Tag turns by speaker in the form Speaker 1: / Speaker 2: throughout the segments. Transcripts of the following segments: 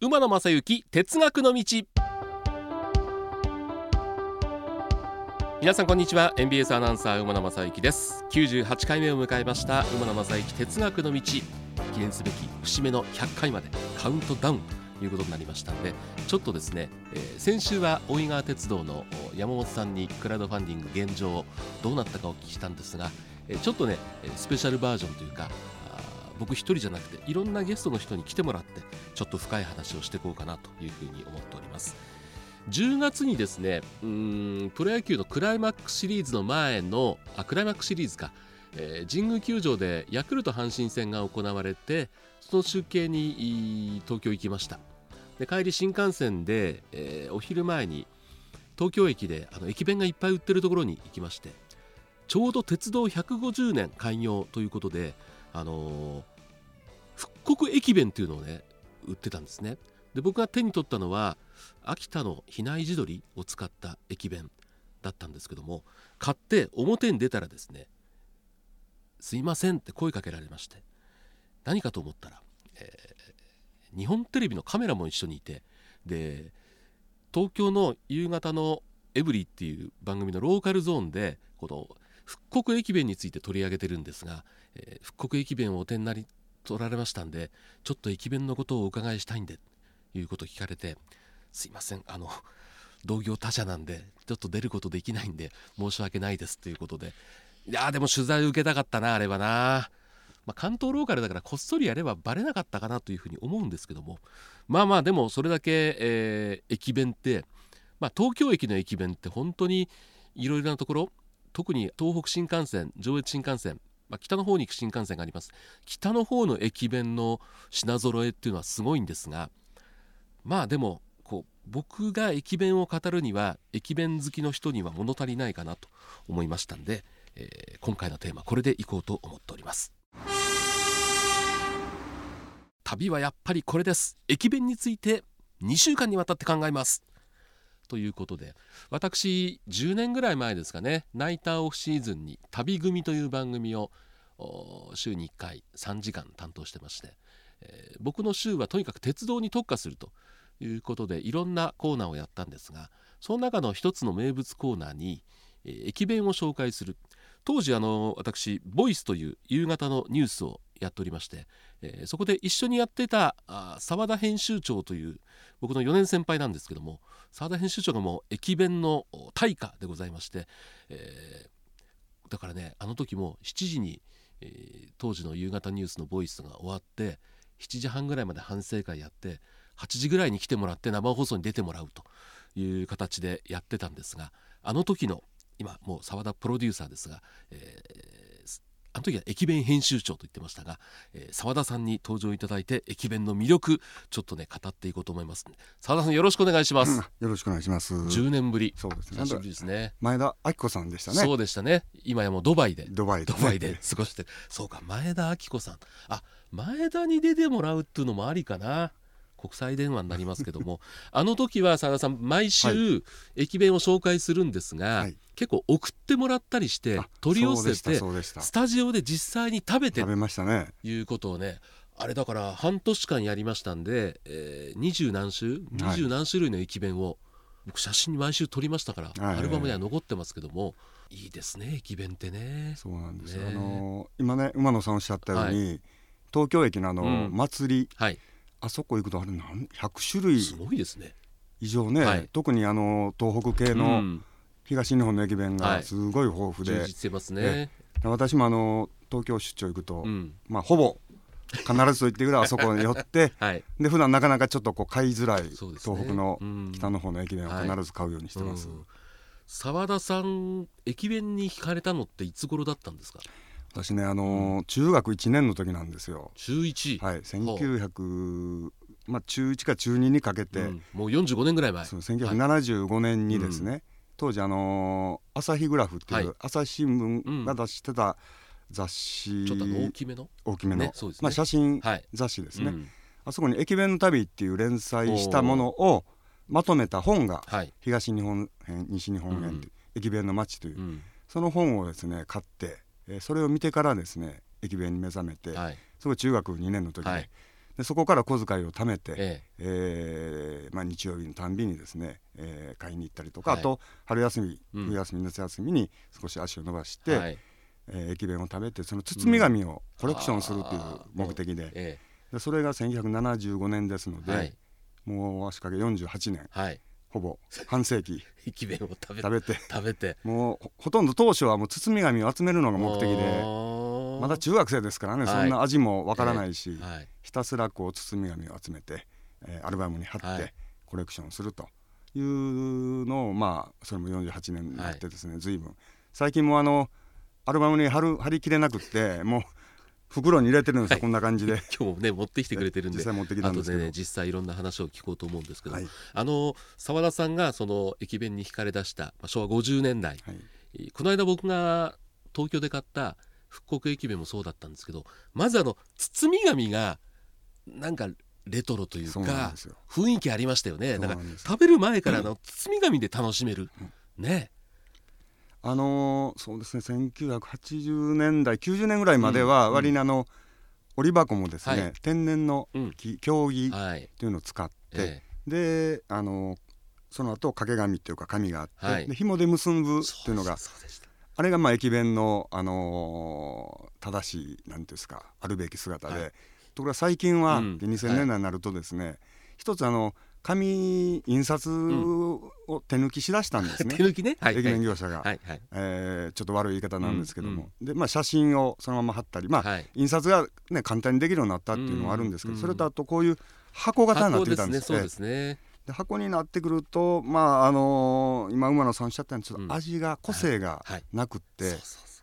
Speaker 1: 馬野正幸哲学の道。皆さんこんにちは。NBS アナウンサー馬野正幸です。98回目を迎えました馬野正幸哲学の道。記念すべき節目の100回までカウントダウン。ということになりましたんでちょっとですね、えー、先週は大井川鉄道の山本さんにクラウドファンディング現状どうなったかお聞きしたんですが、え、ちょっとねスペシャルバージョンというか僕一人じゃなくていろんなゲストの人に来てもらってちょっと深い話をしていこうかなというふうに思っております。10月にですねうんプロ野球のクライマックスシリーズの前のあクライマックスシリーズか、えー、神宮球場でヤクルト阪神戦が行われてその中継に東京行きました。で帰り新幹線で、えー、お昼前に東京駅であの駅弁がいっぱい売ってるところに行きましてちょうど鉄道150年開業ということであの、復刻駅弁っていうのをね売ってたんですね。で僕が手に取ったのは秋田の比内地鶏を使った駅弁だったんですけども買って表に出たらですね「すいません」って声かけられまして何かと思ったら、えー、日本テレビのカメラも一緒にいてで東京の夕方の「エブリィ」っていう番組のローカルゾーンでこの復刻駅弁について取り上げてるんですが、えー、復刻駅弁をお手になり取られましたんでちょっと駅弁のことをお伺いしたいんでということを聞かれてすいませんあの同業他社なんでちょっと出ることできないんで申し訳ないですということでいやでも取材受けたかったなあれはな、まあ、関東ローカルだからこっそりやればバレなかったかなというふうに思うんですけども。まあまあでもそれだけ、えー、駅弁って、まあ、東京駅の駅弁って本当にいろいろなところ特に東北新幹線上越新幹線、まあ、北の方に行く新幹線があります。北の方の駅弁の品揃えっていうのはすごいんですがまあでもこう僕が駅弁を語るには駅弁好きの人には物足りないかなと思いましたんで、えー、今回のテーマこれでいこうと思っております。旅はやっぱりこれです。駅弁について2週間にわたって考えます。ということで私10年ぐらい前ですかねナイターオフシーズンに「旅組」という番組を週に1回3時間担当してまして、えー、僕の週はとにかく鉄道に特化するということでいろんなコーナーをやったんですがその中の一つの名物コーナーに、えー、駅弁を紹介する。当時あの私「ボイスという夕方のニュースをやっておりまして、えー、そこで一緒にやってた澤田編集長という僕の4年先輩なんですけども澤田編集長がもう駅弁の大家でございまして、えー、だからねあの時も7時に、えー、当時の夕方ニュースのボイスが終わって7時半ぐらいまで反省会やって8時ぐらいに来てもらって生放送に出てもらうという形でやってたんですがあの時の今もう澤田プロデューサーですが、えー、あの時は駅弁編集長と言ってましたが澤、えー、田さんに登場いただいて駅弁の魅力ちょっとね語っていこうと思います。澤田さんよろしくお願いします、うん、
Speaker 2: よろしくお願いします。
Speaker 1: 10年ぶり。
Speaker 2: そうですね。
Speaker 1: 久しぶりですね。
Speaker 2: 前田明子さんでしたね。
Speaker 1: そうでしたね。今やもうドバイで。
Speaker 2: ドバイ
Speaker 1: で、ね、ドバイで過ごして。そうか前田明子さん。あ前田に出てもらうっていうのもありかな国際電話になりますけども あの時は佐田さん毎週駅弁を紹介するんですが、はい、結構送ってもらったりして取り寄せてスタジオで実際に食べて
Speaker 2: 食べましたね。
Speaker 1: いうことをねあれだから半年間やりましたんで二十、えー、何種二十何種類の駅弁を僕写真に毎週撮りましたから、はい、アルバムには残ってますけども、いいですね駅弁ってね。
Speaker 2: そうなんです。よ、ね、あの今ね馬野さんおっしゃったように、はい、東京駅のあの、うん、祭り、はい、あそこ行くとあれ何100種類。
Speaker 1: すごいですね。
Speaker 2: 以上ね、はい、特にあの東北系の東日本の駅弁がすごい豊富で、
Speaker 1: 充実してますね。
Speaker 2: 私もあの東京出張行くと、うん、まあほぼ必ずと言ってくれあそこに寄って、はい、で普段なかなかちょっとこう買いづらい、ね、東北の北の方の駅弁を必ず買うようにしてます。
Speaker 1: 澤、はい、田さん駅弁に惹かれたのっていつ頃だったんですか？
Speaker 2: 私ねあのー、中学1年の時なんですよ。
Speaker 1: 中 1?
Speaker 2: はい1900まあ中1か中2にかけて、うん、
Speaker 1: もう45年ぐらい前。
Speaker 2: そう1975年にですね、はい、当時あのー、朝日グラフっていう、朝日新聞が出してた雑誌、
Speaker 1: ちょっと大きめの？
Speaker 2: 大きめの、ねね、まあ、写真雑誌ですね、はいうん、あそこに「駅弁の旅」っていう連載したものをまとめた本が、東日本編西日本編、うん、駅弁の街という、うん、その本をですね買ってえそれを見てからですね駅弁に目覚めて、はい、そこ中学2年の時ではい、でそこから小遣いを貯めて、ええ。えー、まあ、日曜日のたんびにですね、えー、買いに行ったりとか、はい、あと春休み冬休み、夏休みに少し足を伸ばして、はい、えー、駅弁を食べてその包み紙をコレクションするという目的で。うんええ、でそれが1975年ですので、はい、もう足掛け48年。はいほぼ半世紀。
Speaker 1: 駅弁を食べ
Speaker 2: 食べて。
Speaker 1: 食べて。
Speaker 2: もうほとんど当初はもう包み紙を集めるのが目的で。まだ中学生ですからね、はい、そんな味もわからないし、えーはい、ひたすらこう包み紙を集めて、えー、アルバムに貼ってコレクションするというのをまあそれも48年になってですね、はい、随分。最近もあのアルバムに貼る貼りきれなくってもう袋に入れてるんですよ、はい、こんな感じで。
Speaker 1: 今日ね持ってきてくれてるんで。
Speaker 2: 実際持ってきたんですけど、
Speaker 1: ね、実際いろんな話を聞こうと思うんですけど、はい、あの澤田さんがその駅弁に惹かれ出した、まあ、昭和50年代、はい、この間僕が東京で買った復刻駅弁もそうだったんですけどまずあの包み紙がなんかレトロというか雰囲気ありましたよね。だから食べる前からの包み紙で楽しめる、うん、ね
Speaker 2: あのー、そうですね1980年代90年ぐらいまでは割にあの、折り箱もですね、はい、天然の木経木っていうのを使って、はい、であのー、その後掛け紙っていうか紙があって、はい、で紐で結ぶっていうのがあれがまあ駅弁の、あのー、正しいなんていうんですかあるべき姿で、ところが最近は、うん、2000年代になるとですね、一つあの紙印刷を手抜きしだしたんですね、
Speaker 1: 手抜きね、
Speaker 2: 駅弁業者が、はい。はい、えー、ちょっと悪い言い方なんですけども、うんうん、でまあ、写真をそのまま貼ったり、まあ、はい、印刷が、ね、簡単にできるようになったっていうのもあるんですけど、うんうん、それとあとこういう箱型になってきたんです。ね。ですね。で箱になってくると、まああのー、今馬野さんおっしゃったようにちょっと味が、個性がなくって、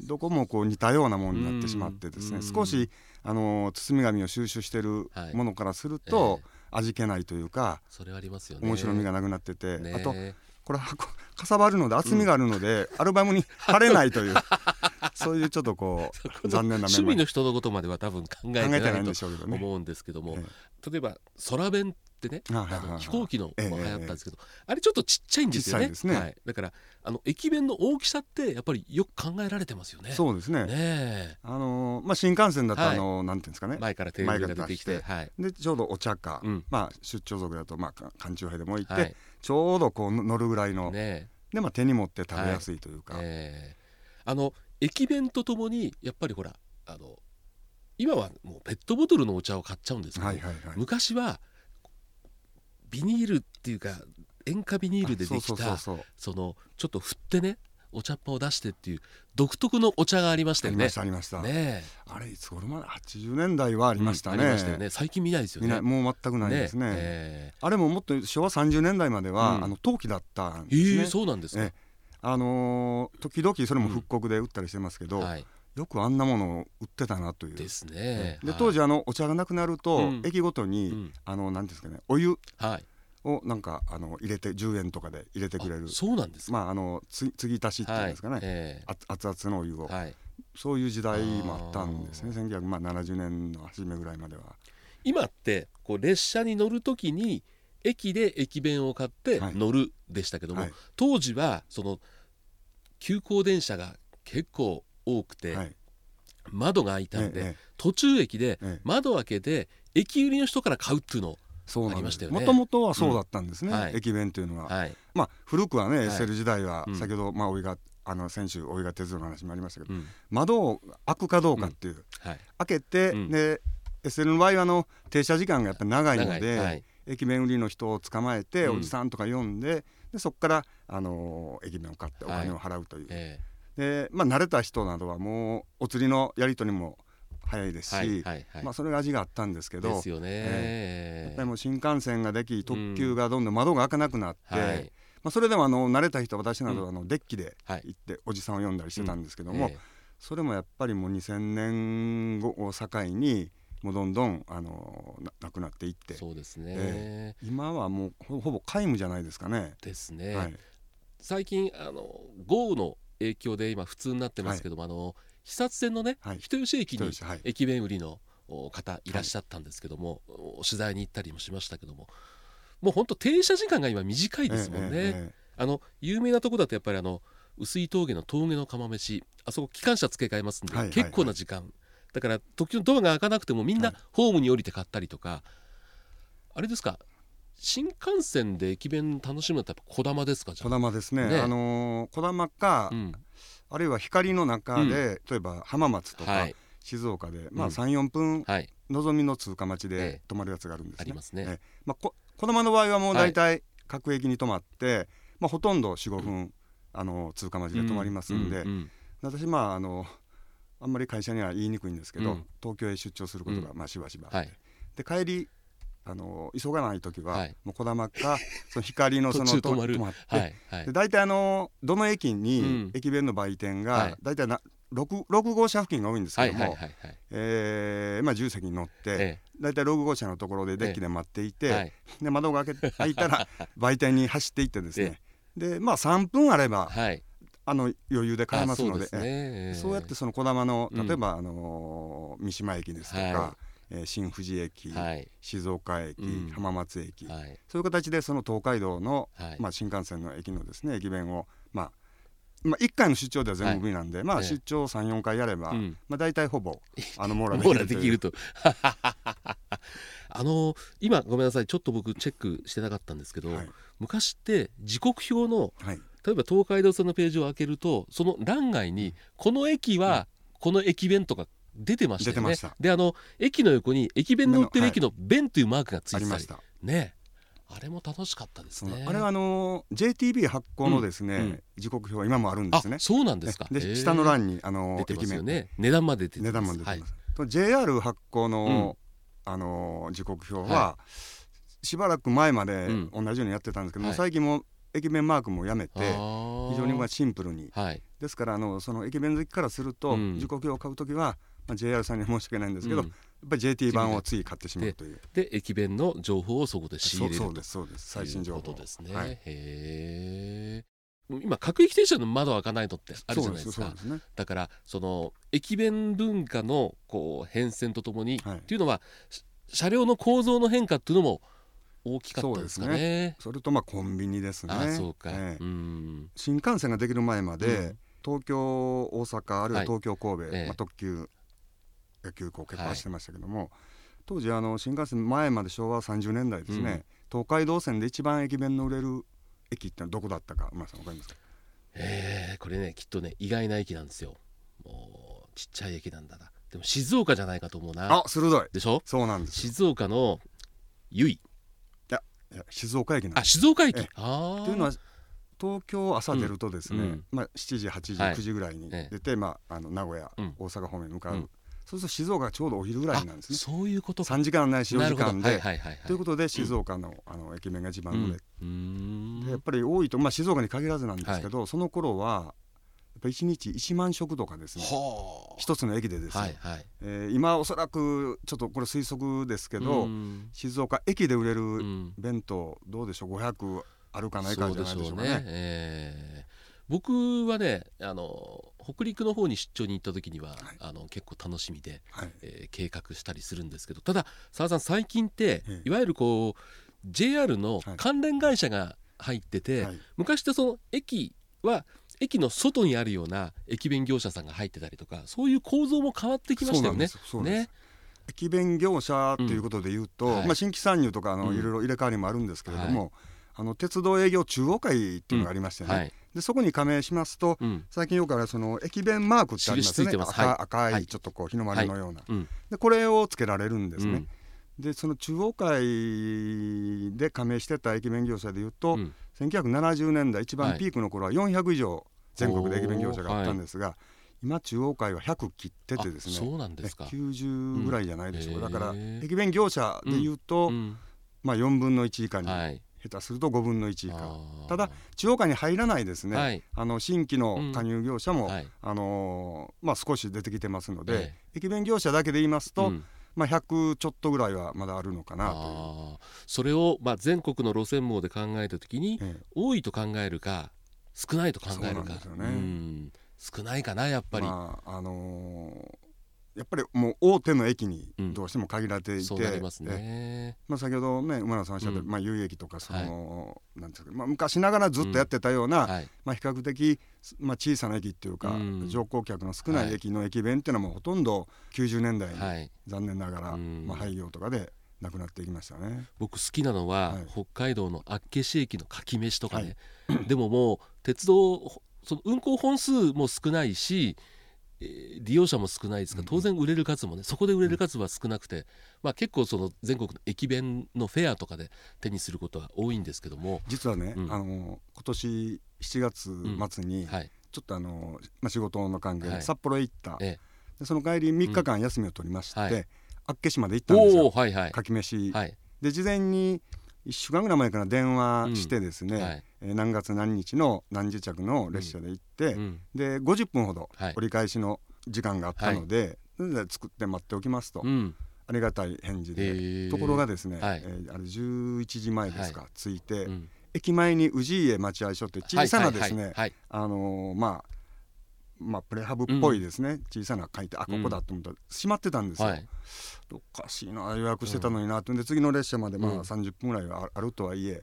Speaker 2: どこもこう似たようなものになってしまってですね、少し、あのー、包み紙を収集してるものからすると、はいえ。ー味気ないというか
Speaker 1: それありますよね。
Speaker 2: 面白みがなくなってて、ね、あとこれかさばるので厚みがあるので、うん、アルバムに貼れないというそういうちょっとこう 残念な
Speaker 1: 趣味の人のことまでは多分考えてないと思うんですけども、例えば空弁ってね、飛行機のも流行ったんですけど、あれちょっとちっちゃいんですよね。ね。はい、だからあの駅弁の大きさってやっぱりよく考えられてますよね。
Speaker 2: そうですね。ねあのまあ新幹線だとあの、はい、なんていうんですかね。
Speaker 1: 前からテーブルが出てきて、
Speaker 2: はい、でちょうどお茶か、うん、まあ出張族だとまあ缶中杯でもいって、ちょうどこう乗るぐらいの、ね、でまあ手に持って食べやすいというか。え
Speaker 1: ー、あの駅弁とともにやっぱりほらあの今はもうペットボトルのお茶を買っちゃうんですけど、はいはいはい、昔はビニールっていうか塩化ビニールでできたそのちょっと振ってねお茶っ葉を出してっていう独特のお茶がありましたよね。
Speaker 2: ありました。ねあれいつ頃まで80年代はありましたね。うん、ありましたよ
Speaker 1: ね。最近見ないですよね。
Speaker 2: もう全くないですね。ねえー、あれももっと昭和30年代までは、うん、あの陶器だったんですね。えー、
Speaker 1: そうなんですか。
Speaker 2: あのー、時々それも復刻で売ったりしてますけど、うん。はい、よくあんなものを売ってたなという。
Speaker 1: ですね。
Speaker 2: で当時あのお茶がなくなると、駅ごとに、あのなんですかねお湯。はい。をなんかあの入れて10円とかで入れてくれる。
Speaker 1: そうなんです
Speaker 2: まああのつ継ぎ足しっていうんですかね、はい。えー、熱々のお湯を、はい、そういう時代もあったんですね。1970年の初めぐらいまでは。
Speaker 1: 今ってこう列車に乗るときに駅で駅弁を買って乗るでしたけども、はい、当時はその急行電車が結構多くて、窓が開いたんで、ええ、途中駅で窓開けて駅売りの人から買うっていうのをそうなんです。
Speaker 2: もともとはそうだったんですね、うん。はい、駅弁というのは、はい、まあ古くはね、はい、SL 時代は、先ほどまあおいがあの先週おいが鉄道の話もありましたけど、うん、窓を開くかどうかっていう、開けて、で SL の場合はあの停車時間がやっぱり長いので、駅弁売りの人を捕まえて、おじさんとか呼んででそこから、あのー、駅弁を買ってお金を払うという、えー、でまあ慣れた人などはもうお釣りのやり取りも早いですし、はいはいはい、まあ、それが味があったんですけど
Speaker 1: ですよね、え
Speaker 2: ー、やっぱりもう新幹線ができ特急がどんどん窓が開かなくなって、うんはい、まあ、それでもあの慣れた人私などあのデッキで行っておじさんを呼んだりしてたんですけども、うん。えー、それもやっぱりもう2000年後を境にもうどんどんあのなくなっていって。
Speaker 1: そうですね、え
Speaker 2: ー、今はもうほぼ皆無じゃないですかね。
Speaker 1: ですね。はい、最近あの豪雨の影響で今普通になってますけども、はい、あの肥薩線のね、はい、人吉駅に駅弁売りの方いらっしゃったんですけども、はい、取材に行ったりもしましたけどももう本当停車時間が今短いですもんね。えええ、あの有名なとこだとやっぱりあの薄い峠の峠の釜飯あそこ機関車付け替えますんで、はいはいはい、結構な時間だから時のドアが開かなくてもみんなホームに降りて買ったりとか、はい、あれですか？新幹線で駅弁楽しむとやっぱこだまですか？
Speaker 2: こだまですね。ね。あのこだまか、うん、あるいは光の中で、うん、例えば浜松とか、はい、静岡で、まあ、34分、はい、のぞみの通過待ちで止まるやつがあるんですね。ありますね。えまあ、ここだまの場合はもう大体各駅に止まって、まあ、ほとんど45分、あの通過待ちで止まりますんで、私まああのあんまり会社には言いにくいんですけど、東京へ出張することがまあしばしば。あって、で帰りあの急がない時は、もうこだまか その光のその
Speaker 1: 止まって、はい
Speaker 2: はい、で大体あのどの駅に駅弁の売店が大体な 6, 6号車付近が多いんですけども重責に乗って、大体6号車のところでデッキで待っていて、で窓が開け開いたら 売店に走っていってですね、でまあ3分あれば、あの余裕で買えますので。そうで、ね、やってそのこだまの例えば、あの三島駅ですとか、えー、新富士駅、はい、静岡駅、うん、浜松駅、はい、そういう形でその東海道の、はい、まあ、新幹線の駅のですね駅弁を、まあまあ、1回の出張では全部無理なんで、まあ、出張34回やれば、まあ、大体ほぼ あの網羅
Speaker 1: できると あの今ごめんなさい。ちょっと僕チェックしてなかったんですけど、昔って時刻表の、例えば東海道線のページを開けるとその欄外にこの駅はこの駅弁とか出てましたよね。であの駅の横に駅弁の売ってる駅の弁というマークがついてたり、はい、ね。あれも楽しかったですね。
Speaker 2: あれはあの JTB 発行のですね、うん。うん、時刻表は今もあるんですね。
Speaker 1: そうなんですか。
Speaker 2: で下の欄にあの
Speaker 1: 出てますよね。値段まで出て
Speaker 2: 値段まで出てます。はい、JR 発行の、うん、あの時刻表は、はい、しばらく前まで同じようにやってたんですけども、最近も駅弁マークもやめて非常にまあシンプルに、はい、ですからあのその駅弁好きからすると、時刻表を買うときはまあ、JR さんには申し訳ないんですけど、うん、やっぱり JT 版をつい買ってしまうという。
Speaker 1: で駅弁の情報をそこで仕入れる
Speaker 2: そうですそうです。最新情報。
Speaker 1: ですね、はい、へえ今各駅停車の窓開かないのってあるじゃないですか、ね、だからその駅弁文化のこう変遷とともに、はい、っていうのは車両の構造の変化っていうのも大きかったですかね。そね。
Speaker 2: それとまあコンビニですね。あ
Speaker 1: そうか、え
Speaker 2: え、新幹線ができる前まで、うん、東京大阪あるいは東京神戸、はい、まあ、特急野球校結構走ってましたけども、はい、当時あの新幹線前まで昭和30年代ですね、うん、東海道線で一番駅弁の売れる駅ってのはどこだったか馬さん分かりますか？
Speaker 1: えー、これねきっとね意外な駅なんですよ。もうちっちゃい駅なんだな。でも静岡じゃないかと思うな。
Speaker 2: あ鋭い。
Speaker 1: でしょ？
Speaker 2: そうなんです
Speaker 1: 静岡の由比い
Speaker 2: 静岡駅なん
Speaker 1: です。あ静岡駅？
Speaker 2: あというのは東京朝出るとですね、うん、まあ、7時8時、はい、9時ぐらいに出て、まあ、あの名古屋、うん、大阪方面に向かう。そうすると静岡がちょうどお昼ぐらいなんですね。
Speaker 1: そういうこと
Speaker 2: 3時間ないし4時間で、ということで静岡の,、あの駅弁が一番売れ、うん、でやっぱり多いと、まあ、静岡に限らずなんですけど、はい、その頃はやっぱ1日1万食とかですね一つの駅でですね、はいはい、えー、今おそらくちょっとこれ推測ですけど静岡駅で売れる弁当どうでしょう？500あるかないかじゃないでしょうかね。ねえ
Speaker 1: ー。僕はねあの北陸の方に出張に行った時には、はい、あの結構楽しみで、はい、えー、計画したりするんですけどただ澤さん最近って、いわゆるこう JR の関連会社が入ってて、はい、昔ってその駅は駅の外にあるような駅弁業者さんが入ってたりとかそういう構造も変わってきましたよね。ね。
Speaker 2: 駅弁業者ということでいうと、うん。はい、まあ、新規参入とかあの、いろいろ入れ替わりもあるんですけれども、あの鉄道営業中央会っていうのがありましてね、うん。はい、でそこに加盟しますと、うん、最近よくあるその駅弁マークってありますね。赤赤いちょっとこう日の丸のような、はい、でこれをつけられるんですね。でその中央会で加盟してた駅弁業者でいうと、うん、1970年代一番ピークの頃は400以上全国で駅弁業者があったんですが、はい、今中央会は100切っててですね
Speaker 1: そうなんですか。
Speaker 2: 90ぐらいじゃないでしょうか、だから駅弁業者でいうと、まあ、4分の1以下に下手すると5分の1以下。ただ地方間に入らないですね、はい、あの新規の加入業者も、うんはい、あのー、まあ、少し出てきてますので、ええ、駅弁業者だけで言いますと、うんまあ、100ちょっとぐらいはまだあるのかなと
Speaker 1: それを、まあ、全国の路線網で考えた時に、ええ、多いと考えるか少ないと考えるか、ね、少ないかなやっぱり。ま
Speaker 2: ああのーやっぱりもう大手の駅にどうしても限られていて、
Speaker 1: うん、まね、
Speaker 2: まあ、先ほどね馬野さんおっしゃった、うん、まあ、有益とかその、はい、なんですか、まあ、昔ながらずっとやってたような、うん。はい、まあ、比較的、まあ、小さな駅っていうか、乗降客の少ない駅の駅弁っていうのもほとんど90年代に、はい、残念ながら、まあ、廃業とかでなくなっていきましたね。
Speaker 1: 僕好きなのは、はい、北海道の厚岸駅のかき飯とかね、はい、でももう鉄道その運行本数も少ないし利用者も少ないですが当然売れる数もねそこで売れる数は少なくて、まあ、結構その全国の駅弁のフェアとかで手にすることは多いんですけども
Speaker 2: 実はね、うん、あの今年7月末に、ちょっとあの、まあ、仕事の関係で札幌へ行った、でその帰り3日間休みを取りまして、はい、厚岸まで行ったんですよ、はいはい、かき飯、はい、で事前に1週間ぐらい前から電話してですね、うん。はい、えー、何月何日の何時着の列車で行って、うん、で50分ほど折り返しの時間があったので、はい、で作って待っておきますと、うん、ありがたい返事で、ところがですね、はい、えー、あれ11時前ですか、着いて、駅前に氏家待合所って小さなですね、あのー、まあまあ、プレハブっぽいですね、うん、小さな書いてあここだと思ったら閉まってたんですよ、はい、おかしいな予約してたのになって、で次の列車までまあ30分ぐらいはあるとはいえ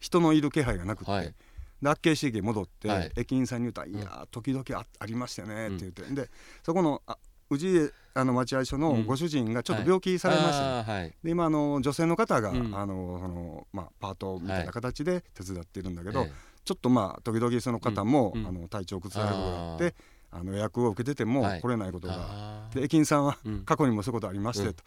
Speaker 2: 人のいる気配がなくて、はい、で厚岸駅戻って、はい、駅員さんに言ったら「いや時々あありましたね」って言って、でそこのあ氏家あの待合所のご主人がちょっと病気されまして、はい、で今あの女性の方が、うん、あのそのまあ、パートみたいな形で手伝っているんだけど、ちょっとまあ時々その方も、うん、あの体調崩されることがあってあの予約を受けてても来れないことが、はい、で駅員さんは過去にもそういうことありまして、と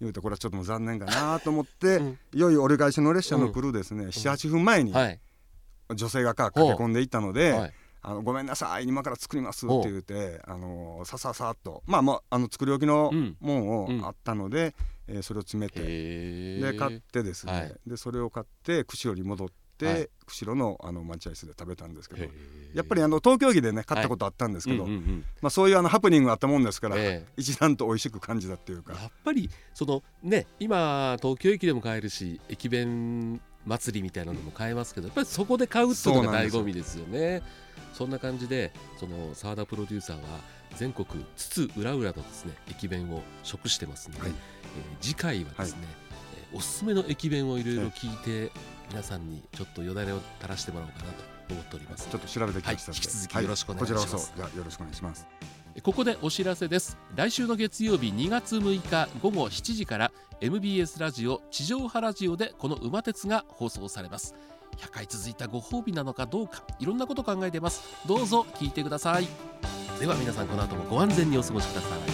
Speaker 2: 言うとこれはちょっとも残念かなと思って、いよいよ折り返しの列車の来るですね、78分前に、女性が駆け込んでいったので。あのごめんなさい今から作りますって言ってあのさささっとまあまああの作り置きのもん。をあったので、うん、えー、それを詰めてで買ってですね、はい、でそれを買って釧路に戻って、はい、釧路のあの待合室で食べたんですけどやっぱりあの東京駅でね買ったことあったんですけど、はい。うんうんうん、まあ、そういうあのハプニングがあったもんですから、一段と美味しく感じたっていうか。
Speaker 1: やっぱりそのね今東京駅でも買えるし駅弁祭りみたいなのも買えますけどやっぱりそこで買うっていうのが醍醐味ですよね。そんな感じでその澤田プロデューサーは全国津々浦々のですね駅弁を食してますので、はい、えー、次回はですね、はい、えー、おすすめの駅弁をいろいろ聞いて、はい、皆さんにちょっとよだれを垂らしてもらおうかなと思っております。
Speaker 2: ちょっと調べてきました、
Speaker 1: はい、引き続きよろしくお願いします、こちらこそ
Speaker 2: よろしくお願いします。
Speaker 1: ここでお知らせです。来週の月曜日2月6日午後7時から MBS ラジオ地上波ラジオでこの馬鉄が放送されます。100回続いたご褒美なのかどうかいろんなこと考えてます。どうぞ聞いてください。では皆さんこの後もご安全にお過ごしください